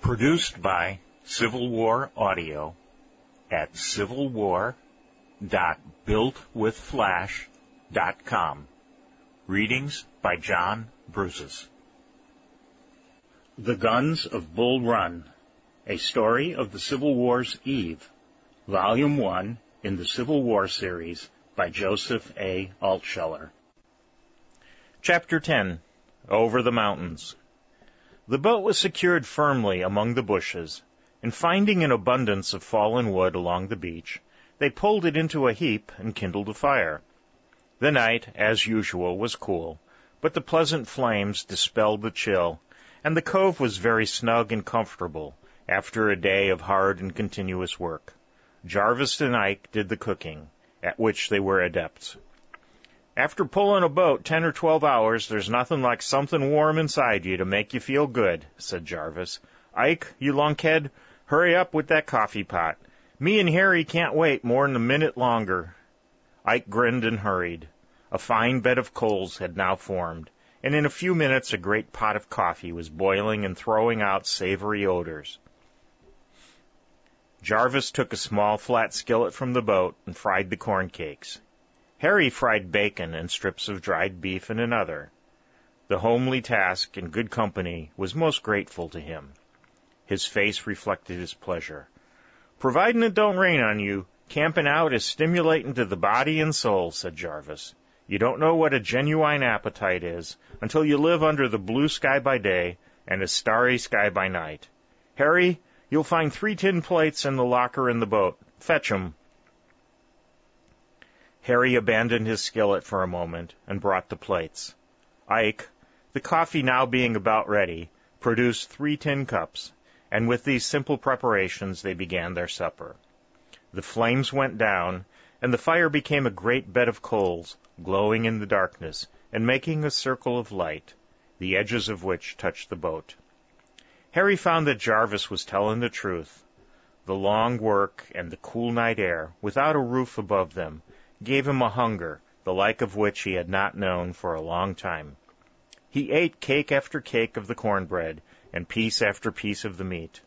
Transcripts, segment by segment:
Produced by Civil War Audio at civilwar.builtwithflash.com. Readings by John Bruces. The Guns of Bull Run, a story of the Civil War's eve, Volume 1 in the Civil War series by Joseph A. Altsheler. Chapter 10 Over the Mountains The boat was secured firmly among the bushes, and finding an abundance of fallen wood along the beach, they pulled it into a heap and kindled a fire. The night, as usual, was cool, but the pleasant flames dispelled the chill, and the cove was very snug and comfortable after a day of hard and continuous work. Jarvis and Ike did the cooking, at which they were adepts. After pulling a boat ten or twelve hours, there's nothing like something warm inside you to make you feel good, said Jarvis. Ike, you lunkhead, hurry up with that coffee pot. Me and Harry can't wait more'n a minute longer. Ike grinned and hurried. A fine bed of coals had now formed, and in a few minutes a great pot of coffee was boiling and throwing out savory odors. Jarvis took a small flat skillet from the boat and fried the corn cakes. Harry fried bacon and strips of dried beef in another. The homely task in good company was most grateful to him. His face reflected his pleasure. Providin' it don't rain on you, campin' out is stimulatin' to the body and soul, said Jarvis. You don't know what a genuine appetite is until you live under the blue sky by day and a starry sky by night. Harry, you'll find three tin plates in the locker in the boat. Fetch 'em. Harry abandoned his skillet for a moment and brought the plates. Ike, the coffee now being about ready, produced three tin cups, and with these simple preparations they began their supper. The flames went down, and the fire became a great bed of coals, glowing in the darkness and making a circle of light, the edges of which touched the boat. Harry found that Jarvis was telling the truth. The long work and the cool night air, without a roof above them, gave him a hunger, the like of which he had not known for a long time. He ate cake after cake of the cornbread, and piece after piece of the meat.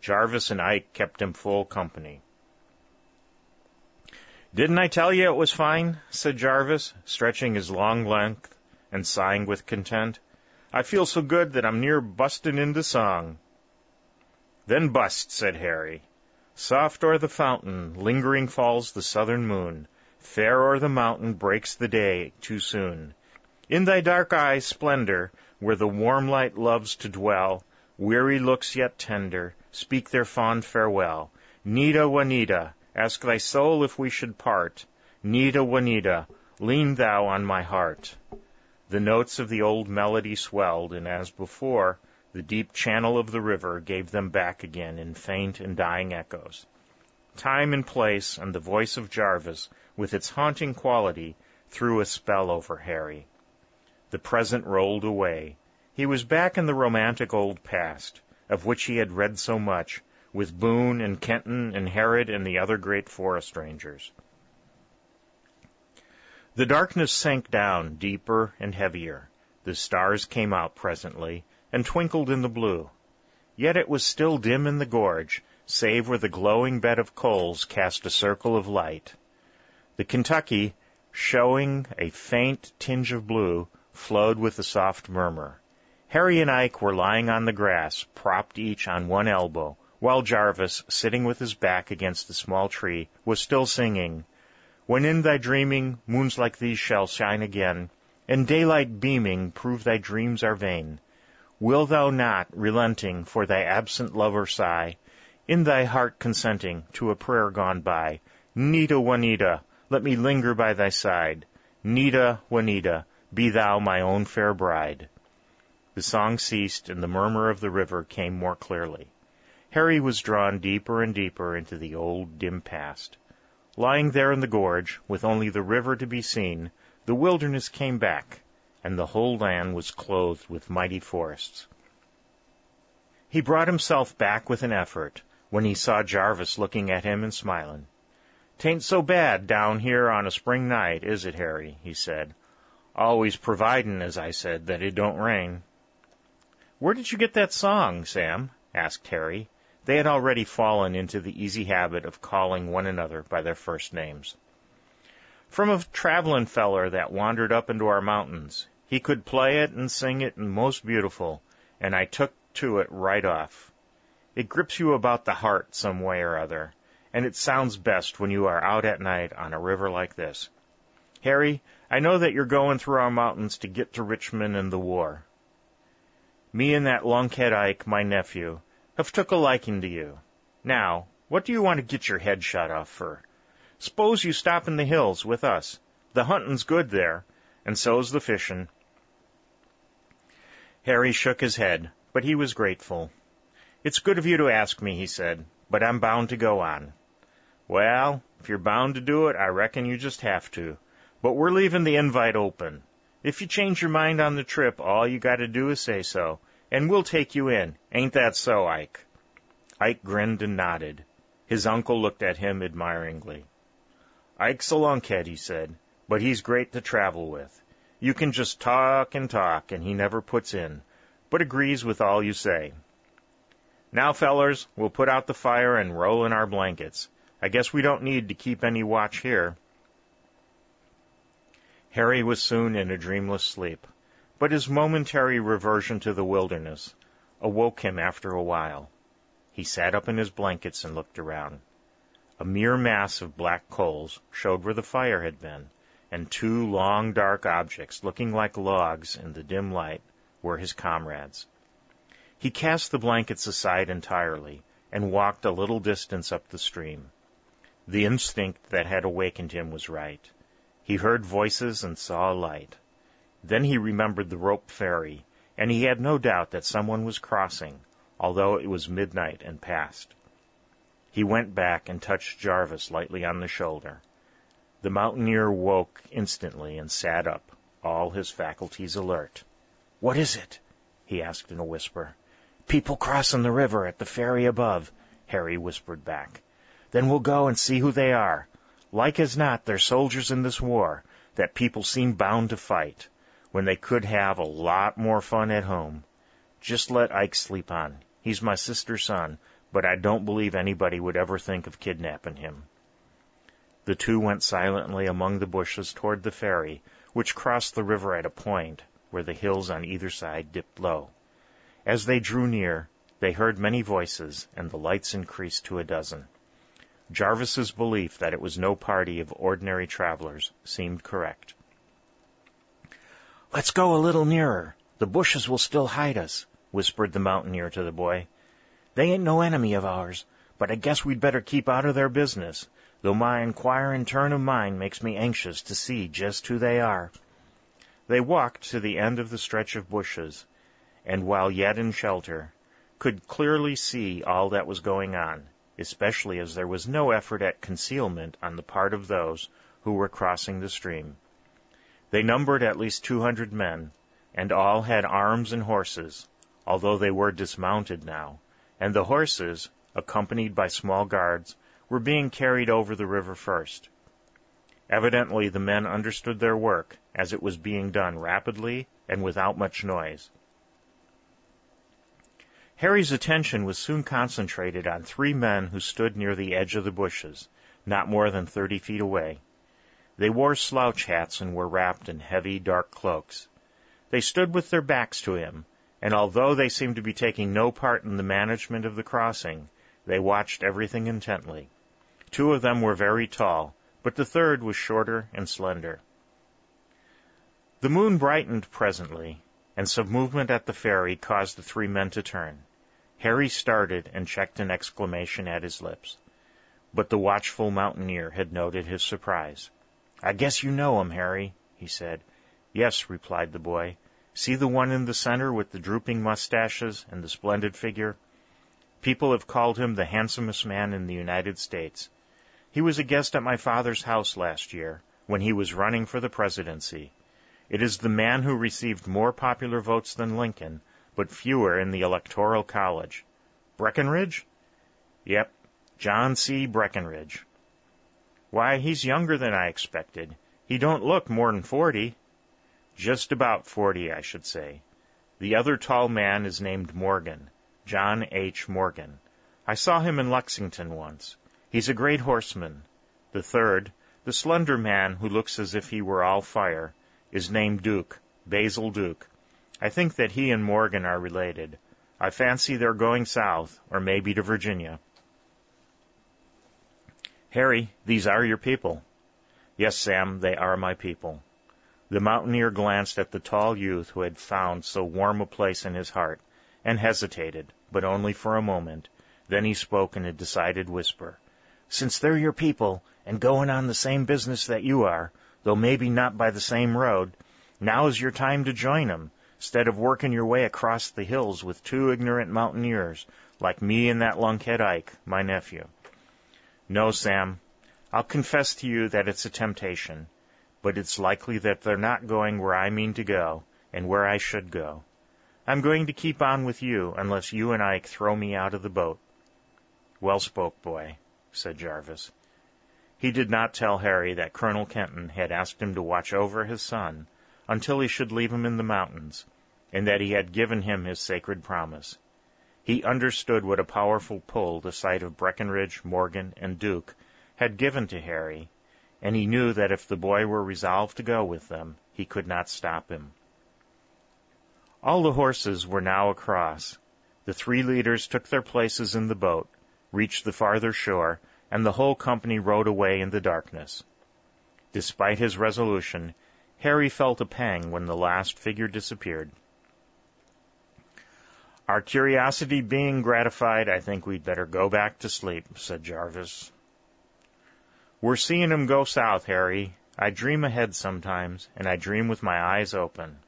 Jarvis and Ike kept him full company. Didn't I tell you it was fine? said Jarvis, stretching his long length and sighing with content. I feel so good that I'm near bustin' into song. Then bust, said Harry. Soft o'er the fountain, lingering falls the southern moon. Fair o'er the mountain breaks the day too soon. In thy dark eyes' splendor, where the warm light loves to dwell, weary looks yet tender, speak their fond farewell. Nita, Juanita, ask thy soul if we should part. Nita, Juanita, lean thou on my heart. The notes of the old melody swelled, and as before, the deep channel of the river gave them back again in faint and dying echoes. Time and place and the voice of Jarvis with its haunting quality, threw a spell over Harry. The present rolled away. He was back in the romantic old past, of which he had read so much, with Boone and Kenton and Harrod and the other great forest rangers. The darkness sank down deeper and heavier. The stars came out presently and twinkled in the blue. Yet it was still dim in the gorge, save where the glowing bed of coals cast a circle of light. The Kentucky, showing a faint tinge of blue, flowed with a soft murmur. Harry and Ike were lying on the grass, propped each on one elbow, while Jarvis, sitting with his back against a small tree, was still singing, When in thy dreaming moons like these shall shine again, and daylight beaming prove thy dreams are vain, will thou not, relenting, for thy absent lover sigh, in thy heart consenting to a prayer gone by, Nita Juanita, let me linger by thy side. Nita, Juanita, be thou my own fair bride. The song ceased, and the murmur of the river came more clearly. Harry was drawn deeper and deeper into the old, dim past. Lying there in the gorge, with only the river to be seen, the wilderness came back, and the whole land was clothed with mighty forests. He brought himself back with an effort when he saw Jarvis looking at him and smiling. "'Tain't so bad down here on a spring night, is it, Harry?" he said. "Always providin', as I said, that it don't rain." "Where did you get that song, Sam?" asked Harry. They had already fallen into the easy habit of calling one another by their first names. From a travelin' feller that wandered up into our mountains. He could play it and sing it and most beautiful, and I took to it right off. It grips you about the heart some way or other, and it sounds best when you are out at night on a river like this. Harry, I know that you're going through our mountains to get to Richmond and the war. Me and that lunkhead Ike, my nephew, have took a liking to you. Now, what do you want to get your head shot off for? S'pose you stop in the hills with us. The huntin's good there, and so's the fishin'. Harry shook his head, but he was grateful. It's good of you to ask me, he said, but I'm bound to go on. Well, if you're bound to do it, I reckon you just have to. But we're leaving the invite open. If you change your mind on the trip, all you gotta do is say so, and we'll take you in. Ain't that so, Ike? Ike grinned and nodded. His uncle looked at him admiringly. Ike's a lunkhead, he said, but he's great to travel with. You can just talk and talk, and he never puts in, but agrees with all you say. Now, fellers, we'll put out the fire and roll in our blankets. I guess we don't need to keep any watch here. Harry was soon in a dreamless sleep, but his momentary reversion to the wilderness awoke him after a while. He sat up in his blankets and looked around. A mere mass of black coals showed where the fire had been, and two long dark objects, looking like logs in the dim light, were his comrades. He cast the blankets aside entirely and walked a little distance up the stream. The instinct that had awakened him was right. He heard voices and saw a light. Then he remembered the rope ferry, and he had no doubt that someone was crossing, although it was midnight and past. He went back and touched Jarvis lightly on the shoulder. The mountaineer woke instantly and sat up, all his faculties alert. What is it? he asked in a whisper. People crossing the river at the ferry above, Harry whispered back. Then we'll go and see who they are. Like as not, they're soldiers in this war that people seem bound to fight, when they could have a lot more fun at home. Just let Ike sleep on. He's my sister's son, but I don't believe anybody would ever think of kidnapping him. The two went silently among the bushes toward the ferry, which crossed the river at a point where the hills on either side dipped low. As they drew near, they heard many voices, and the lights increased to a dozen. Jarvis's belief that it was no party of ordinary travelers seemed correct. Let's go a little nearer. The bushes will still hide us, whispered the mountaineer to the boy. They ain't no enemy of ours, but I guess we'd better keep out of their business, though my inquiring turn of mind makes me anxious to see just who they are. They walked to the end of the stretch of bushes, and while yet in shelter, could clearly see all that was going on, especially as there was no effort at concealment on the part of those who were crossing the stream. They numbered at least two hundred men, and all had arms and horses, although they were dismounted now, and the horses, accompanied by small guards, were being carried over the river first. Evidently the men understood their work, as it was being done rapidly and without much noise. Harry's attention was soon concentrated on three men who stood near the edge of the bushes, not more than thirty feet away. They wore slouch hats and were wrapped in heavy, dark cloaks. They stood with their backs to him, and although they seemed to be taking no part in the management of the crossing, they watched everything intently. Two of them were very tall, but the third was shorter and slender. The moon brightened presently, and some movement at the ferry caused the three men to turn. Harry started and checked an exclamation at his lips. But the watchful mountaineer had noted his surprise. I guess you know him, Harry, he said. Yes, replied the boy. See the one in the center with the drooping mustaches and the splendid figure? People have called him the handsomest man in the United States. He was a guest at my father's house last year, when he was running for the presidency. It is the man who received more popular votes than Lincoln, but fewer in the Electoral College. Breckinridge? Yep, John C. Breckinridge. Why, he's younger than I expected. He don't look more'n forty. Just about forty, I should say. The other tall man is named Morgan, John H. Morgan. I saw him in Lexington once. He's a great horseman. The third, the slender man who looks as if he were all fire, is named Duke, Basil Duke. I think that he and Morgan are related. I fancy they're going south, or maybe to Virginia. Harry, these are your people. Yes, Sam, they are my people. The mountaineer glanced at the tall youth who had found so warm a place in his heart, and hesitated, but only for a moment. Then he spoke in a decided whisper. Since they're your people, and going on the same business that you are, though maybe not by the same road, now is your time to join 'em, instead of working your way across the hills with two ignorant mountaineers, like me and that lunkhead Ike, my nephew. No, Sam. I'll confess to you that it's a temptation, but it's likely that they're not going where I mean to go and where I should go. I'm going to keep on with you unless you and Ike throw me out of the boat. Well spoke, boy, said Jarvis. He did not tell Harry that Colonel Kenton had asked him to watch over his son until he should leave him in the mountains, and that he had given him his sacred promise. He understood what a powerful pull the sight of Breckinridge, Morgan, and Duke had given to Harry, and he knew that if the boy were resolved to go with them, he could not stop him. All the horses were now across. The three leaders took their places in the boat, reached the farther shore, and the whole company rode away in the darkness. Despite his resolution, Harry felt a pang when the last figure disappeared. Our curiosity being gratified, I think we'd better go back to sleep, said Jarvis. We're seeing 'em go south, Harry. I dream ahead sometimes, and I dream with my eyes open.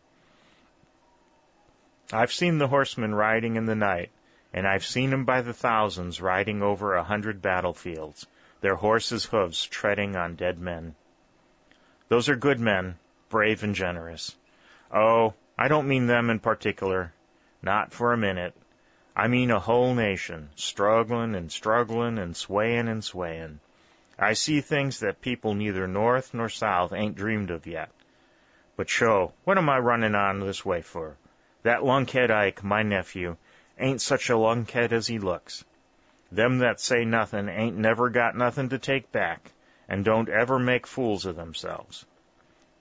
I've seen the horsemen riding in the night, and I've seen 'em by the thousands riding over a hundred battlefields, their horses' hoofs treading on dead men. Those are good men, brave and generous. Oh, I don't mean them in particular. Not for a minute. I mean a whole nation, struggling and struggling and swayin' and swayin'. I see things that people neither north nor south ain't dreamed of yet. But sho, what am I runnin' on this way for? That lunkhead Ike, my nephew, ain't such a lunkhead as he looks. Them that say nothin' ain't never got nothin' to take back, and don't ever make fools of themselves.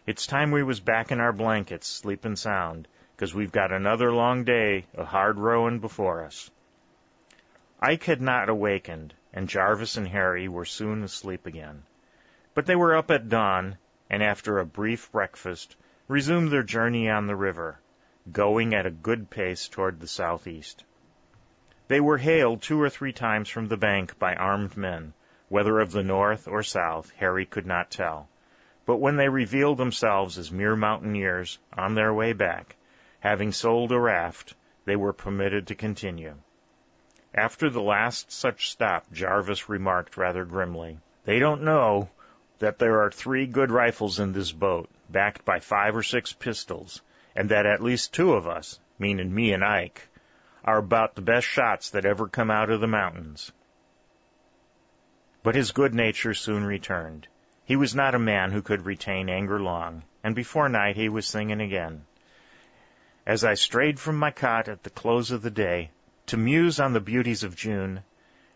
It's time we was back in our blankets, sleepin' sound, 'cause we've got another long day of hard rowin' before us. Ike had not awakened, and Jarvis and Harry were soon asleep again. But they were up at dawn, and after a brief breakfast, resumed their journey on the river, going at a good pace toward the southeast. They were hailed two or three times from the bank by armed men, whether of the north or south, Harry could not tell. But when they revealed themselves as mere mountaineers on their way back, Having sold a raft, they were permitted to continue. After the last such stop, Jarvis remarked rather grimly, They don't know that there are three good rifles in this boat, backed by five or six pistols, and that at least two of us, meaning me and Ike, are about the best shots that ever come out of the mountains. But his good nature soon returned. He was not a man who could retain anger long, and before night he was singing again. As I strayed from my cot at the close of the day, to muse on the beauties of June,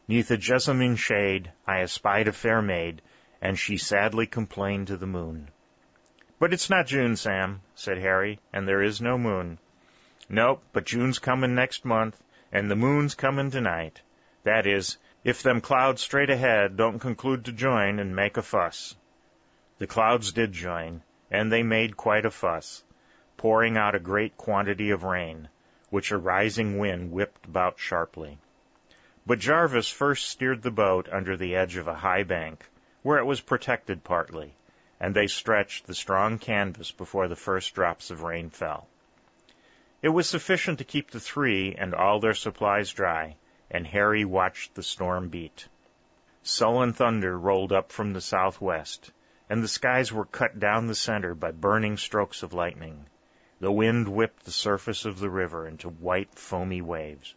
neath a jessamine shade I espied a fair maid, and she sadly complained to the moon. But it's not June, Sam, said Harry, and there is no moon. Nope, but June's comin' next month, and the moon's comin' tonight. That is, if them clouds straight ahead don't conclude to join and make a fuss. The clouds did join, and they made quite a fuss pouring out a great quantity of rain, which a rising wind whipped about sharply. But Jarvis first steered the boat under the edge of a high bank, where it was protected partly, and they stretched the strong canvas before the first drops of rain fell. It was sufficient to keep the three and all their supplies dry, and Harry watched the storm beat. Sullen thunder rolled up from the southwest, and the skies were cut down the center by burning strokes of lightning. The wind whipped the surface of the river into white, foamy waves.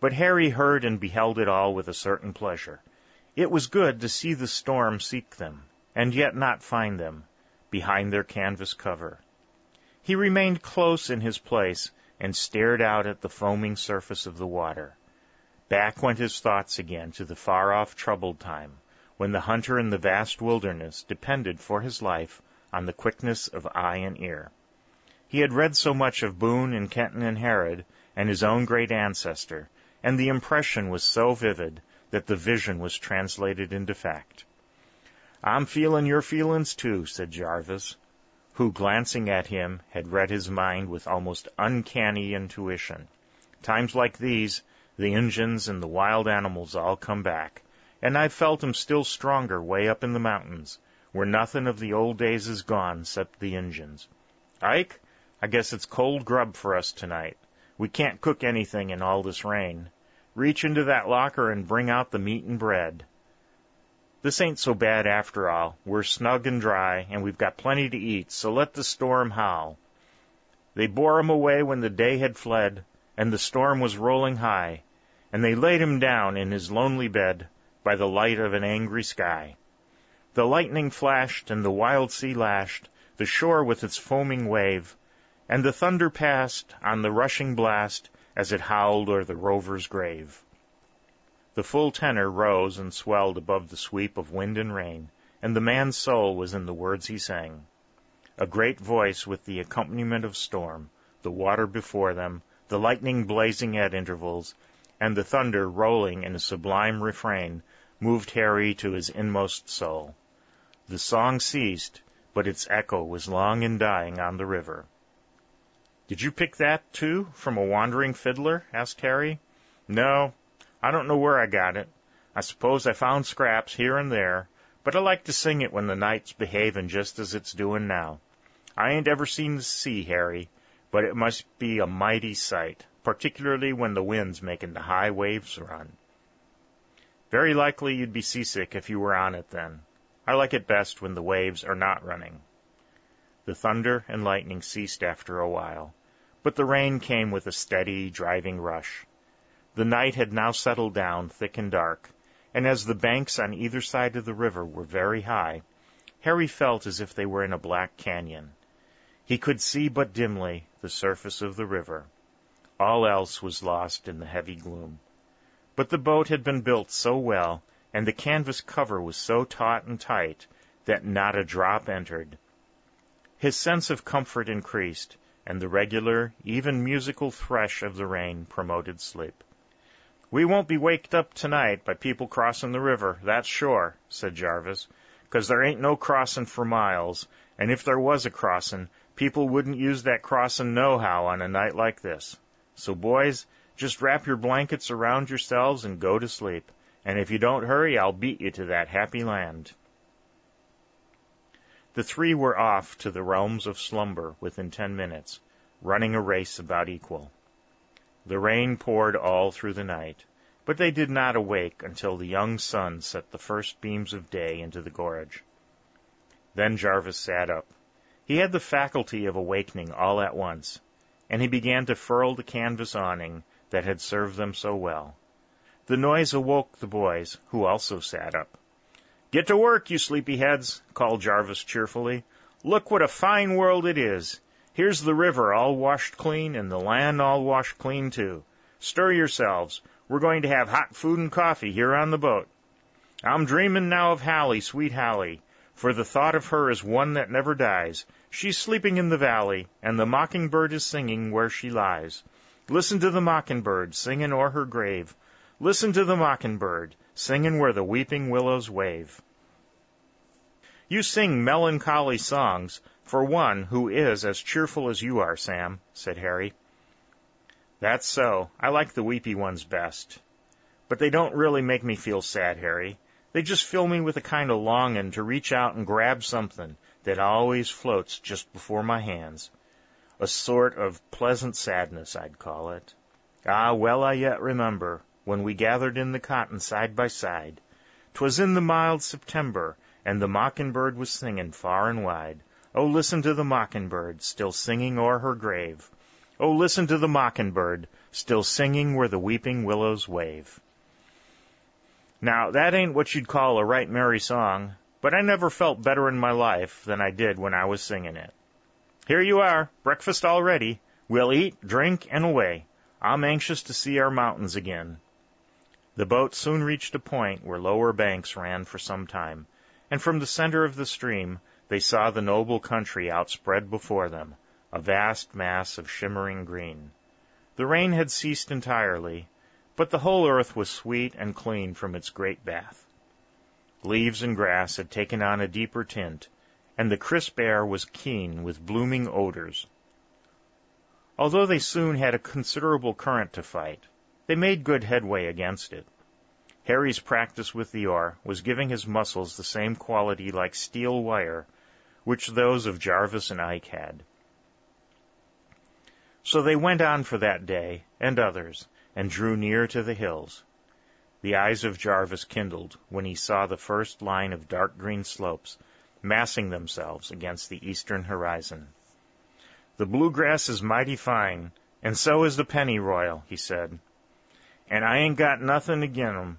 But Harry heard and beheld it all with a certain pleasure. It was good to see the storm seek them, and yet not find them, behind their canvas cover. He remained close in his place, and stared out at the foaming surface of the water. Back went his thoughts again to the far off troubled time, when the hunter in the vast wilderness depended for his life on the quickness of eye and ear. He had read so much of Boone and Kenton and Harrod and his own great ancestor, and the impression was so vivid that the vision was translated into fact. I'm feelin' your feelin's too, said Jarvis, who, glancing at him, had read his mind with almost uncanny intuition. Times like these, the Injuns and the wild animals all come back, and I've felt 'em still stronger way up in the mountains, where nothing of the old days is gone 'cept the Injuns. Ike, I guess it's cold grub for us tonight. We can't cook anything in all this rain. Reach into that locker and bring out the meat and bread. This ain't so bad after all. We're snug and dry, and we've got plenty to eat, so let the storm howl. They bore him away when the day had fled, and the storm was rolling high, and they laid him down in his lonely bed by the light of an angry sky. The lightning flashed, and the wild sea lashed, the shore with its foaming wave, and the thunder passed on the rushing blast as it howled o'er the rover's grave. The full tenor rose and swelled above the sweep of wind and rain, and the man's soul was in the words he sang. A great voice with the accompaniment of storm, the water before them, the lightning blazing at intervals, and the thunder rolling in a sublime refrain, moved Harry to his inmost soul. The song ceased, but its echo was long in dying on the river. Did you pick that, too, from a wandering fiddler? asked Harry. No, I don't know where I got it. I suppose I found scraps here and there, but I like to sing it when the night's behavin' just as it's doin' now. I ain't ever seen the sea, Harry, but it must be a mighty sight, particularly when the wind's makin' the high waves run. Very likely you'd be seasick if you were on it then. I like it best when the waves are not running. The thunder and lightning ceased after a while, but the rain came with a steady, driving rush. The night had now settled down thick and dark, and as the banks on either side of the river were very high, Harry felt as if they were in a black canyon. He could see but dimly the surface of the river. All else was lost in the heavy gloom. But the boat had been built so well, and the canvas cover was so taut and tight, that not a drop entered. His sense of comfort increased, and the regular, even musical thresh of the rain promoted sleep. We won't be waked up tonight by people crossin' the river, that's sure, said Jarvis, "'cause there ain't no crossin' for miles, and if there was a crossin', people wouldn't use that crossin' nohow on a night like this. So, boys, just wrap your blankets around yourselves and go to sleep, and if you don't hurry, I'll beat you to that happy land. The three were off to the realms of slumber within ten minutes, running a race about equal. The rain poured all through the night, but they did not awake until the young sun set the first beams of day into the gorge. Then Jarvis sat up. He had the faculty of awakening all at once, and he began to furl the canvas awning that had served them so well. The noise awoke the boys, who also sat up. Get to work, you sleepy heads, called Jarvis cheerfully. Look what a fine world it is. Here's the river all washed clean and the land all washed clean too. Stir yourselves. We're going to have hot food and coffee here on the boat. I'm dreaming now of Hallie, sweet Hallie, for the thought of her is one that never dies. She's sleeping in the valley, and the mockingbird is singing where she lies. Listen to the mockingbird singing o'er her grave. Listen to the mockingbird singing where the weeping willows wave. You sing melancholy songs, for one who is as cheerful as you are, Sam, said Harry. That's so. I like the weepy ones best. But they don't really make me feel sad, Harry. They just fill me with a kind of longing to reach out and grab something that always floats just before my hands. A sort of pleasant sadness, I'd call it. Ah, well I yet remember when we gathered in the cotton side by side. 'Twas in the mild September, and the mockingbird was singing far and wide. Oh, listen to the mockingbird, still singing o'er her grave. Oh, listen to the mockingbird, still singing where the weeping willows wave. Now, that ain't what you'd call a right merry song, but I never felt better in my life than I did when I was singing it. Here you are, breakfast all ready. We'll eat, drink, and away. I'm anxious to see our mountains again. The boat soon reached a point where lower banks ran for some time, and from the center of the stream they saw the noble country outspread before them, a vast mass of shimmering green. The rain had ceased entirely, but the whole earth was sweet and clean from its great bath. Leaves and grass had taken on a deeper tint, and the crisp air was keen with blooming odors. Although they soon had a considerable current to fight, they made good headway against it. Harry's practice with the oar was giving his muscles the same quality like steel wire which those of Jarvis and Ike had. So they went on for that day and others, and drew near to the hills. The eyes of Jarvis kindled when he saw the first line of dark green slopes massing themselves against the eastern horizon. The bluegrass is mighty fine, and so is the pennyroyal, he said. And I ain't got nothin' agin 'em.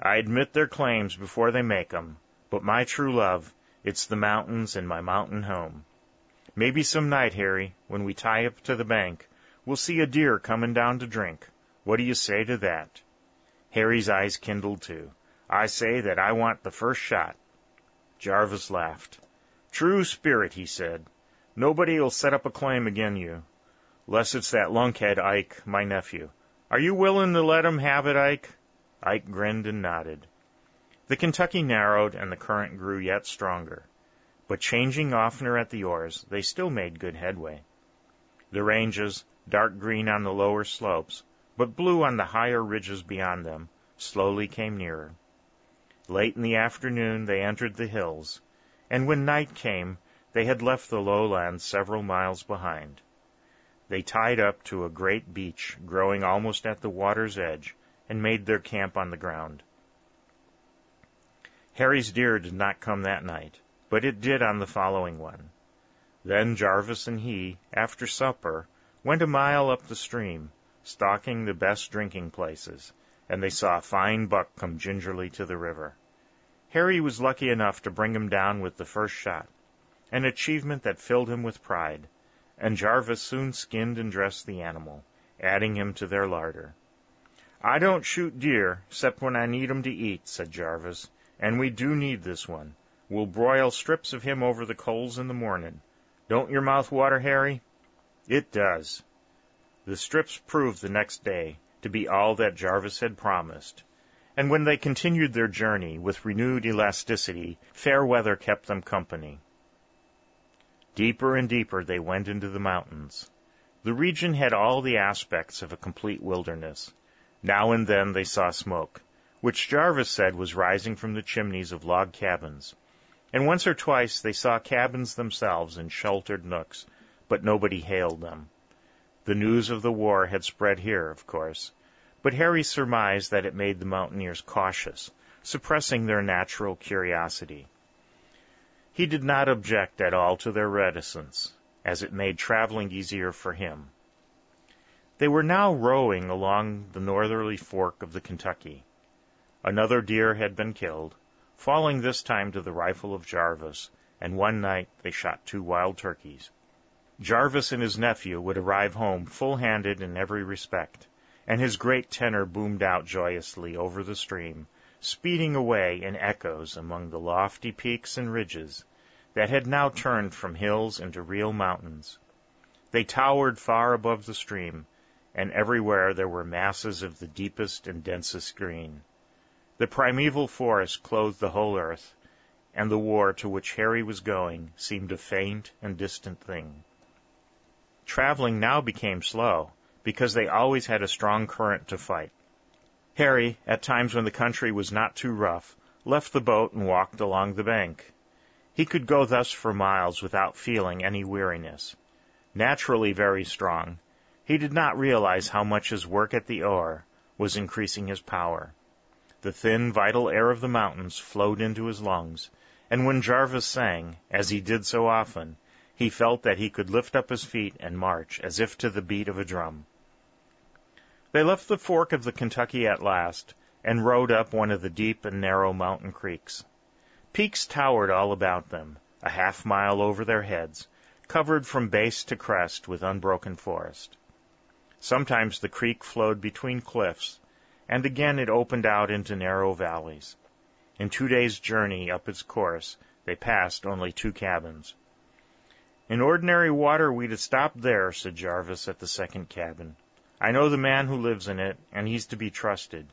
I admit their claims before they make 'em, but my true love, it's the mountains and my mountain home. Maybe some night, Harry, when we tie up to the bank, we'll see a deer comin' down to drink. What do you say to that? Harry's eyes kindled too. I say that I want the first shot. Jarvis laughed. True spirit, he said. Nobody'll set up a claim agin you, less it's that lunkhead Ike, my nephew. Are you willin' to let him have it, Ike? Ike grinned and nodded. The Kentucky narrowed and the current grew yet stronger, but changing oftener at the oars, they still made good headway. The ranges, dark green on the lower slopes, but blue on the higher ridges beyond them, slowly came nearer. Late in the afternoon they entered the hills, and when night came they had left the lowlands several miles behind. They tied up to a great beech growing almost at the water's edge and made their camp on the ground. Harry's deer did not come that night, but it did on the following one. Then Jarvis and he, after supper, went a mile up the stream, stalking the best drinking places, and they saw a fine buck come gingerly to the river. Harry was lucky enough to bring him down with the first shot, an achievement that filled him with pride, and Jarvis soon skinned and dressed the animal, adding him to their larder. I don't shoot deer, 'cept when I need 'em to eat, said Jarvis, and we do need this one. We'll broil strips of him over the coals in the mornin'. Don't your mouth water, Harry? It does. The strips proved the next day to be all that Jarvis had promised, and when they continued their journey with renewed elasticity, fair weather kept them company. Deeper and deeper they went into the mountains. The region had all the aspects of a complete wilderness. Now and then they saw smoke, which Jarvis said was rising from the chimneys of log cabins, and once or twice they saw cabins themselves in sheltered nooks, but nobody hailed them. The news of the war had spread here, of course, but Harry surmised that it made the mountaineers cautious, suppressing their natural curiosity. He did not object at all to their reticence, as it made traveling easier for him. They were now rowing along the northerly fork of the Kentucky. Another deer had been killed, falling this time to the rifle of Jarvis, and one night they shot two wild turkeys. Jarvis and his nephew would arrive home full handed in every respect and his great tenor boomed out joyously over the stream, speeding away in echoes among the lofty peaks and ridges that had now turned from hills into real mountains. They towered far above the stream, and everywhere there were masses of the deepest and densest green. The primeval forest clothed the whole earth, and the war to which Harry was going seemed a faint and distant thing. Traveling now became slow, because they always had a strong current to fight. Harry, at times when the country was not too rough, left the boat and walked along the bank. He could go thus for miles without feeling any weariness. Naturally very strong, he did not realize how much his work at the oar was increasing his power. The thin, vital air of the mountains flowed into his lungs, and when Jarvis sang, as he did so often, he felt that he could lift up his feet and march as if to the beat of a drum. They left the fork of the Kentucky at last and rode up one of the deep and narrow mountain creeks. Peaks towered all about them, a half mile over their heads, covered from base to crest with unbroken forest. Sometimes the creek flowed between cliffs, and again it opened out into narrow valleys. In two days' journey up its course, they passed only two cabins. In ordinary water we'd have stopped there, said Jarvis at the second cabin. I know the man who lives in it, and he's to be trusted.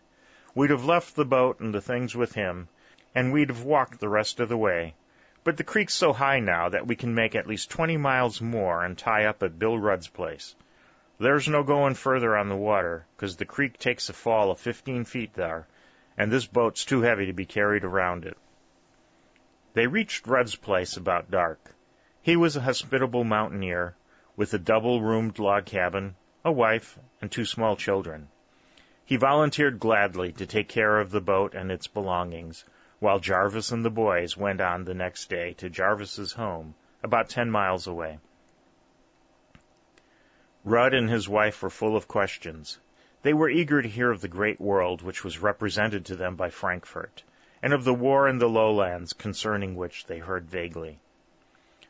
We'd have left the boat and the things with him, and we'd have walked the rest of the way. But the creek's so high now that we can make at least twenty miles more and tie up at Bill Rudd's place. There's no going further on the water, 'cause the creek takes a fall of fifteen feet there, and this boat's too heavy to be carried around it. They reached Rudd's place about dark. He was a hospitable mountaineer, with a double roomed log cabin, a wife, and two small children. He volunteered gladly to take care of the boat and its belongings, while Jarvis and the boys went on the next day to Jarvis's home, about ten miles away. Rudd and his wife were full of questions. They were eager to hear of the great world which was represented to them by Frankfort, and of the war in the lowlands concerning which they heard vaguely.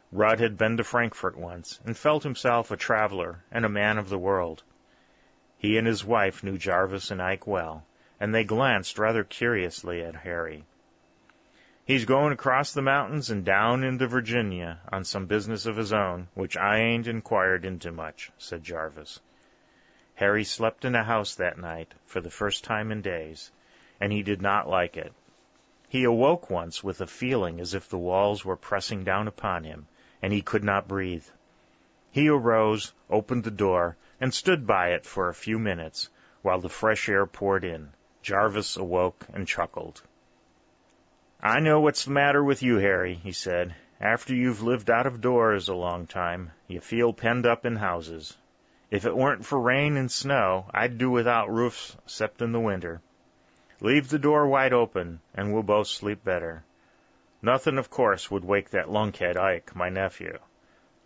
Rudd had been to Frankfort once, and felt himself a traveler and a man of the world. He and his wife knew Jarvis and Ike well, and they glanced rather curiously at Harry. He's going across the mountains and down into Virginia on some business of his own, which I ain't inquired into much, said Jarvis. Harry slept in a house that night for the first time in days, and he did not like it. He awoke once with a feeling as if the walls were pressing down upon him, and he could not breathe. He arose, opened the door, and stood by it for a few minutes while the fresh air poured in. Jarvis awoke and chuckled. I know what's the matter with you, Harry, he said. After you've lived out of doors a long time, you feel penned up in houses. If it weren't for rain and snow, I'd do without roofs except in the winter. Leave the door wide open, and we'll both sleep better. Nothing, of course, would wake that lunkhead Ike, my nephew.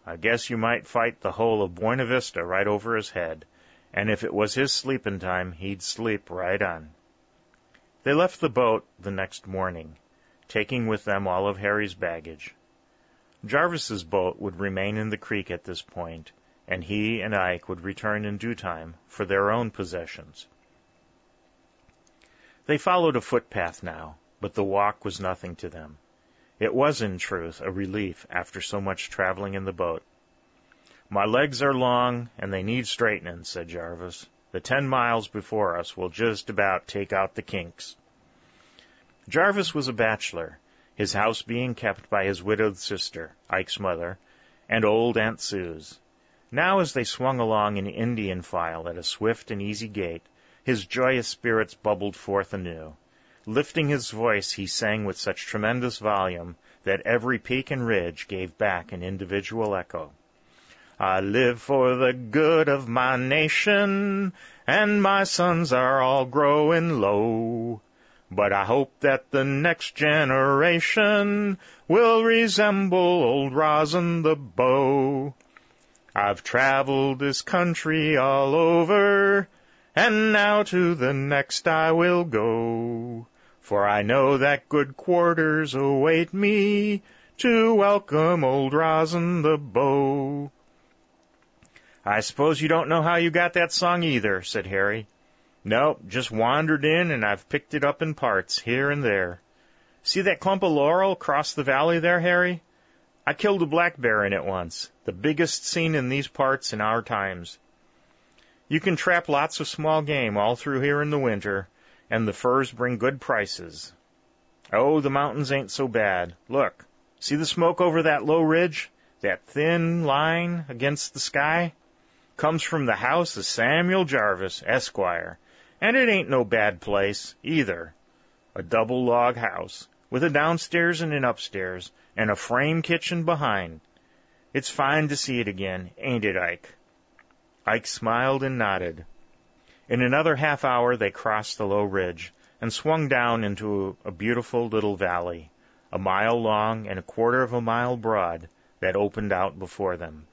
I guess you might fight the whole of Buena Vista right over his head, and if it was his sleepin' time, he'd sleep right on. They left the boat the next morning, taking with them all of Harry's baggage. Jarvis's boat would remain in the creek at this point, and he and Ike would return in due time for their own possessions. They followed a footpath now, but the walk was nothing to them. It was, in truth, a relief after so much traveling in the boat. My legs are long, and they need straightening, said Jarvis. The ten miles before us will just about take out the kinks. Jarvis was a bachelor, his house being kept by his widowed sister, Ike's mother, and old Aunt Sue's. Now, as they swung along in Indian file at a swift and easy gait, his joyous spirits bubbled forth anew. Lifting his voice, he sang with such tremendous volume that every peak and ridge gave back an individual echo. I live for the good of my nation, and my sons are all growing low. But I hope that the next generation will resemble old Rosin the Bow. I've traveled this country all over, and now to the next I will go. For I know that good quarters await me to welcome old Rosin the Bow. I suppose you don't know how you got that song either, said Harry. Nope, just wandered in and I've picked it up in parts, here and there. See that clump of laurel across the valley there, Harry? I killed a black bear in it once, the biggest seen in these parts in our times. You can trap lots of small game all through here in the winter, and the furs bring good prices. Oh, the mountains ain't so bad. Look, see the smoke over that low ridge? That thin line against the sky? Comes from the house of Samuel Jarvis, Esquire, and it ain't no bad place, either. A double log house, with a downstairs and an upstairs, and a frame kitchen behind. It's fine to see it again, ain't it, Ike? Ike smiled and nodded. In another half hour they crossed the low ridge and swung down into a beautiful little valley, a mile long and a quarter of a mile broad, that opened out before them.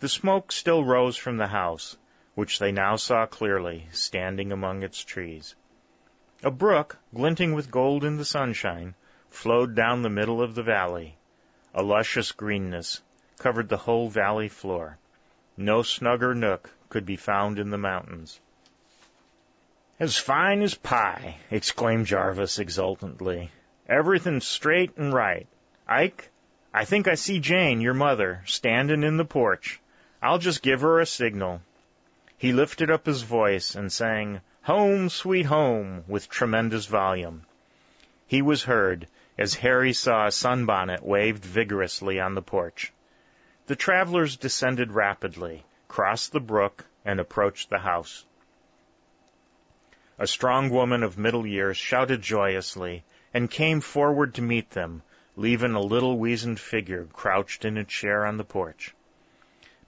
The smoke still rose from the house, which they now saw clearly, standing among its trees. A brook, glinting with gold in the sunshine, flowed down the middle of the valley, a luscious greenness, covered the whole valley floor. No snugger nook could be found in the mountains. As fine as pie, exclaimed Jarvis exultantly. Everything straight and right. Ike, I think I see Jane, your mother, standin' in the porch. I'll just give her a signal. He lifted up his voice and sang Home, Sweet Home with tremendous volume. He was heard as Harry saw a sunbonnet waved vigorously on the porch. The travelers descended rapidly, crossed the brook, and approached the house. A strong woman of middle years shouted joyously and came forward to meet them, leaving a little weazened figure crouched in a chair on the porch.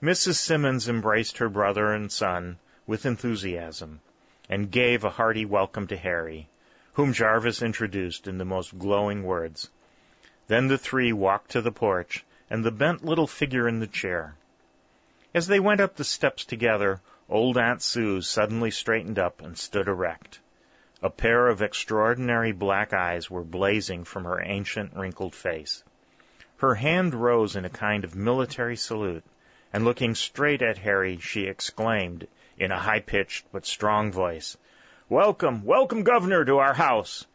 Mrs. Simmons embraced her brother and son with enthusiasm and gave a hearty welcome to Harry, whom Jarvis introduced in the most glowing words. Then the three walked to the porch and the bent little figure in the chair. As they went up the steps together, Old Aunt Sue suddenly straightened up and stood erect. A pair of extraordinary black eyes were blazing from her ancient, wrinkled face. Her hand rose in a kind of military salute, and looking straight at Harry, she exclaimed, in a high-pitched but strong voice, Welcome, welcome, Governor, to our house.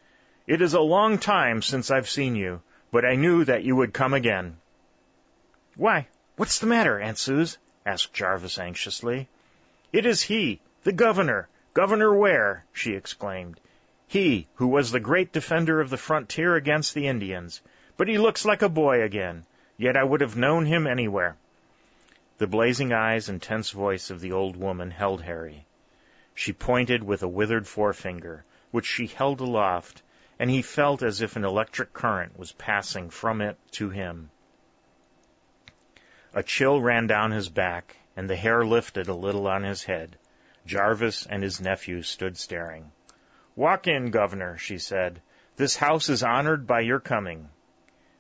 It is a long time since I've seen you, but I knew that you would come again. Why, what's the matter, Aunt Suse? asked Jarvis anxiously. It is he, the governor, Governor Ware, she exclaimed. He, who was the great defender of the frontier against the Indians. But he looks like a boy again, yet I would have known him anywhere. The blazing eyes and tense voice of the old woman held Harry. She pointed with a withered forefinger, which she held aloft, and he felt as if an electric current was passing from it to him. A chill ran down his back, and the hair lifted a little on his head. Jarvis and his nephew stood staring. Walk in, Governor, she said. This house is honored by your coming.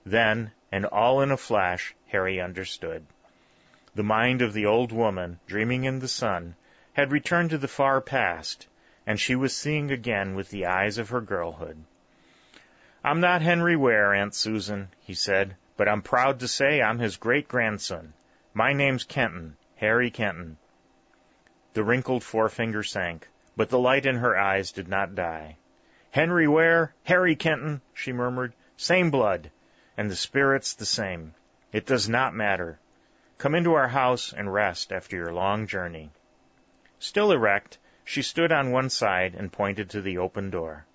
Then, and all in a flash, Harry understood. The mind of the old woman, dreaming in the sun, had returned to the far past, and she was seeing again with the eyes of her girlhood. I'm not Henry Ware, Aunt Susan, he said, but I'm proud to say I'm his great grandson. My name's Kenton, Harry Kenton. The wrinkled forefinger sank, but the light in her eyes did not die. Henry Ware, Harry Kenton, she murmured. Same blood, and the spirit's the same. It does not matter. Come into our house and rest after your long journey. Still erect, she stood on one side and pointed to the open door.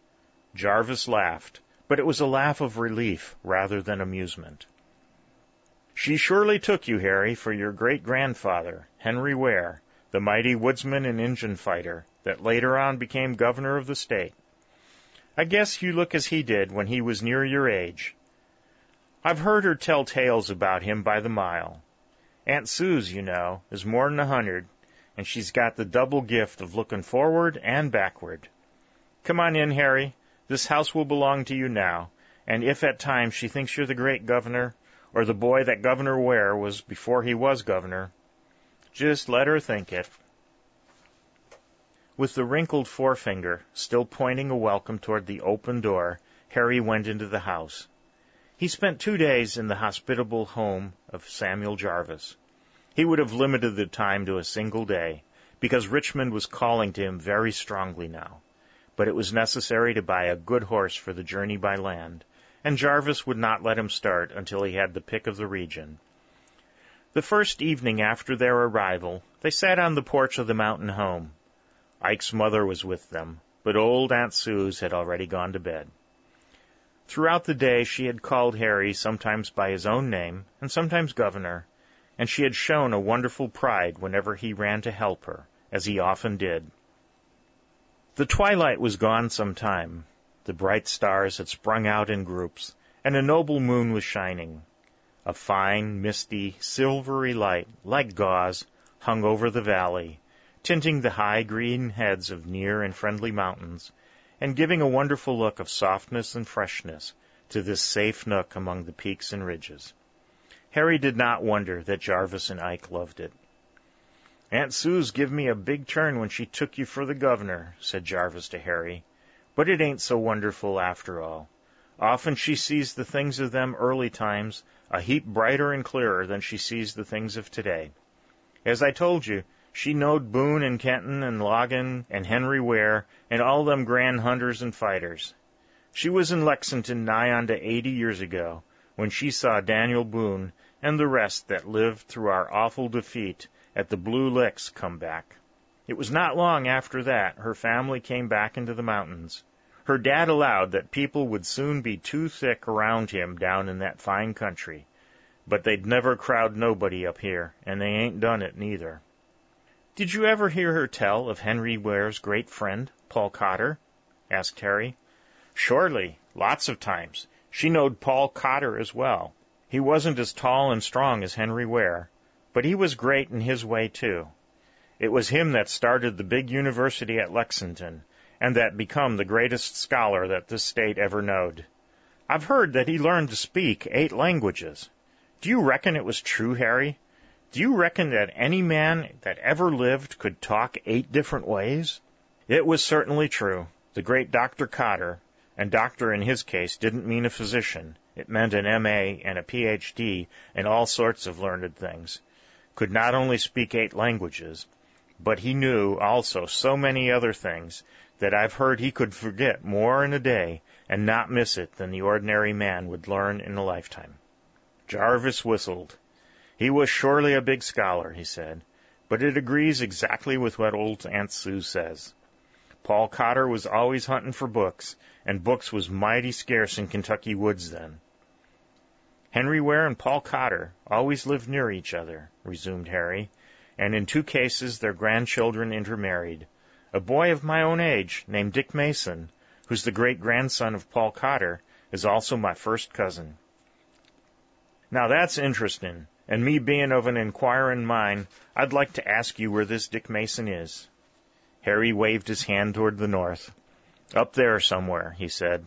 Jarvis laughed, but it was a laugh of relief rather than amusement. She surely took you, Harry, for your great grandfather, Henry Ware, the mighty woodsman and Injun fighter that later on became governor of the state. I guess you look as he did when he was near your age. I've heard her tell tales about him by the mile. Aunt Sue's, you know, is more'n a hundred, and she's got the double gift of looking forward and backward. Come on in, Harry. This house will belong to you now, and if at times she thinks you're the great governor, or the boy that Governor Ware was before he was governor. Just let her think it. With the wrinkled forefinger still pointing a welcome toward the open door, Harry went into the house. He spent two days in the hospitable home of Samuel Jarvis. He would have limited the time to a single day, because Richmond was calling to him very strongly now. But it was necessary to buy a good horse for the journey by land, and Jarvis would not let him start until he had the pick of the region. The first evening after their arrival, they sat on the porch of the mountain home. Ike's mother was with them, but old Aunt Suse had already gone to bed. Throughout the day she had called Harry sometimes by his own name and sometimes Governor, and she had shown a wonderful pride whenever he ran to help her, as he often did. The twilight was gone some time, the bright stars had sprung out in groups, and a noble moon was shining. A fine, misty, silvery light, like gauze, hung over the valley, tinting the high green heads of near and friendly mountains, and giving a wonderful look of softness and freshness to this safe nook among the peaks and ridges. Harry did not wonder that Jarvis and Ike loved it. Aunt Suse give me a big turn when she took you for the governor, said Jarvis to Harry, but it ain't so wonderful after all. Often she sees the things of them early times a heap brighter and clearer than she sees the things of today. As I told you, she knowed Boone and Kenton and Logan and Henry Ware and all them grand hunters and fighters. She was in Lexington nigh on to eighty years ago when she saw Daniel Boone and the rest that lived through our awful defeat at the Blue Licks come back. It was not long after that her family came back into the mountains. Her dad allowed that people would soon be too thick around him down in that fine country, but they'd never crowd nobody up here, and they ain't done it neither. Did you ever hear her tell of Henry Ware's great friend, Paul Cotter? asked Harry. Surely, lots of times. She knowed Paul Cotter as well. He wasn't as tall and strong as Henry Ware, but he was great in his way too. It was him that started the big university at Lexington, and that become the greatest scholar that this state ever knowed. I've heard that he learned to speak eight languages. Do you reckon it was true, Harry? Do you reckon that any man that ever lived could talk eight different ways? It was certainly true. The great Dr. Cotter, and doctor in his case didn't mean a physician, it meant an M.A. and a Ph.D. and all sorts of learned things, could not only speak eight languages, but he knew also so many other things that I've heard he could forget more in a day and not miss it than the ordinary man would learn in a lifetime. Jarvis whistled. He was surely a big scholar, he said, but it agrees exactly with what old Aunt Sue says. Paul Cotter was always hunting for books, and books was mighty scarce in Kentucky woods then. Henry Ware and Paul Cotter always lived near each other, resumed Harry, and in two cases their grandchildren intermarried. A boy of my own age, named Dick Mason, who's the great grandson of Paul Cotter, is also my first cousin. Now that's interesting, and me being of an inquiring mind, I'd like to ask you where this Dick Mason is. Harry waved his hand toward the north. Up there somewhere, he said.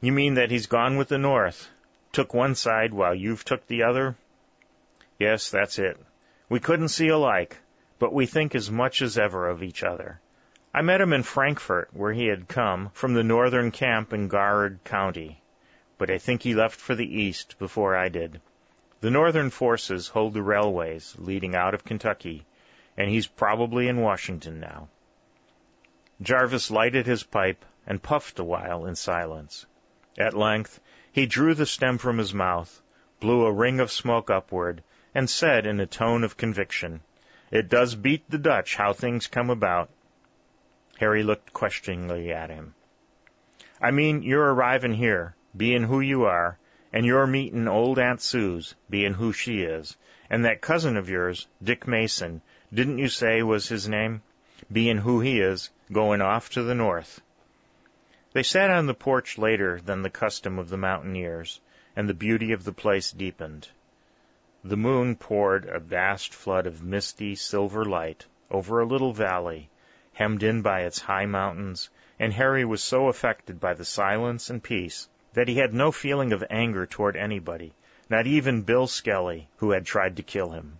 You mean that he's gone with the north? Took one side while you've took the other? Yes, that's it. We couldn't see alike, but we think as much as ever of each other. I met him in Frankfort, where he had come from the northern camp in Garrard County, but I think he left for the east before I did. The northern forces hold the railways leading out of Kentucky, and he's probably in Washington now. Jarvis lighted his pipe and puffed a while in silence. At length he drew the stem from his mouth, blew a ring of smoke upward, and said in a tone of conviction, It does beat the Dutch how things come about. Harry looked questioningly at him. I mean, you're arrivin' here, bein' who you are, and you're meetin' old Aunt Sue's, bein' who she is, and that cousin of yours, Dick Mason, didn't you say was his name? Bein' who he is, goin' off to the north. They sat on the porch later than the custom of the mountaineers, and the beauty of the place deepened. The moon poured a vast flood of misty silver light over a little valley, hemmed in by its high mountains, and Harry was so affected by the silence and peace that he had no feeling of anger toward anybody, not even Bill Skelly, who had tried to kill him.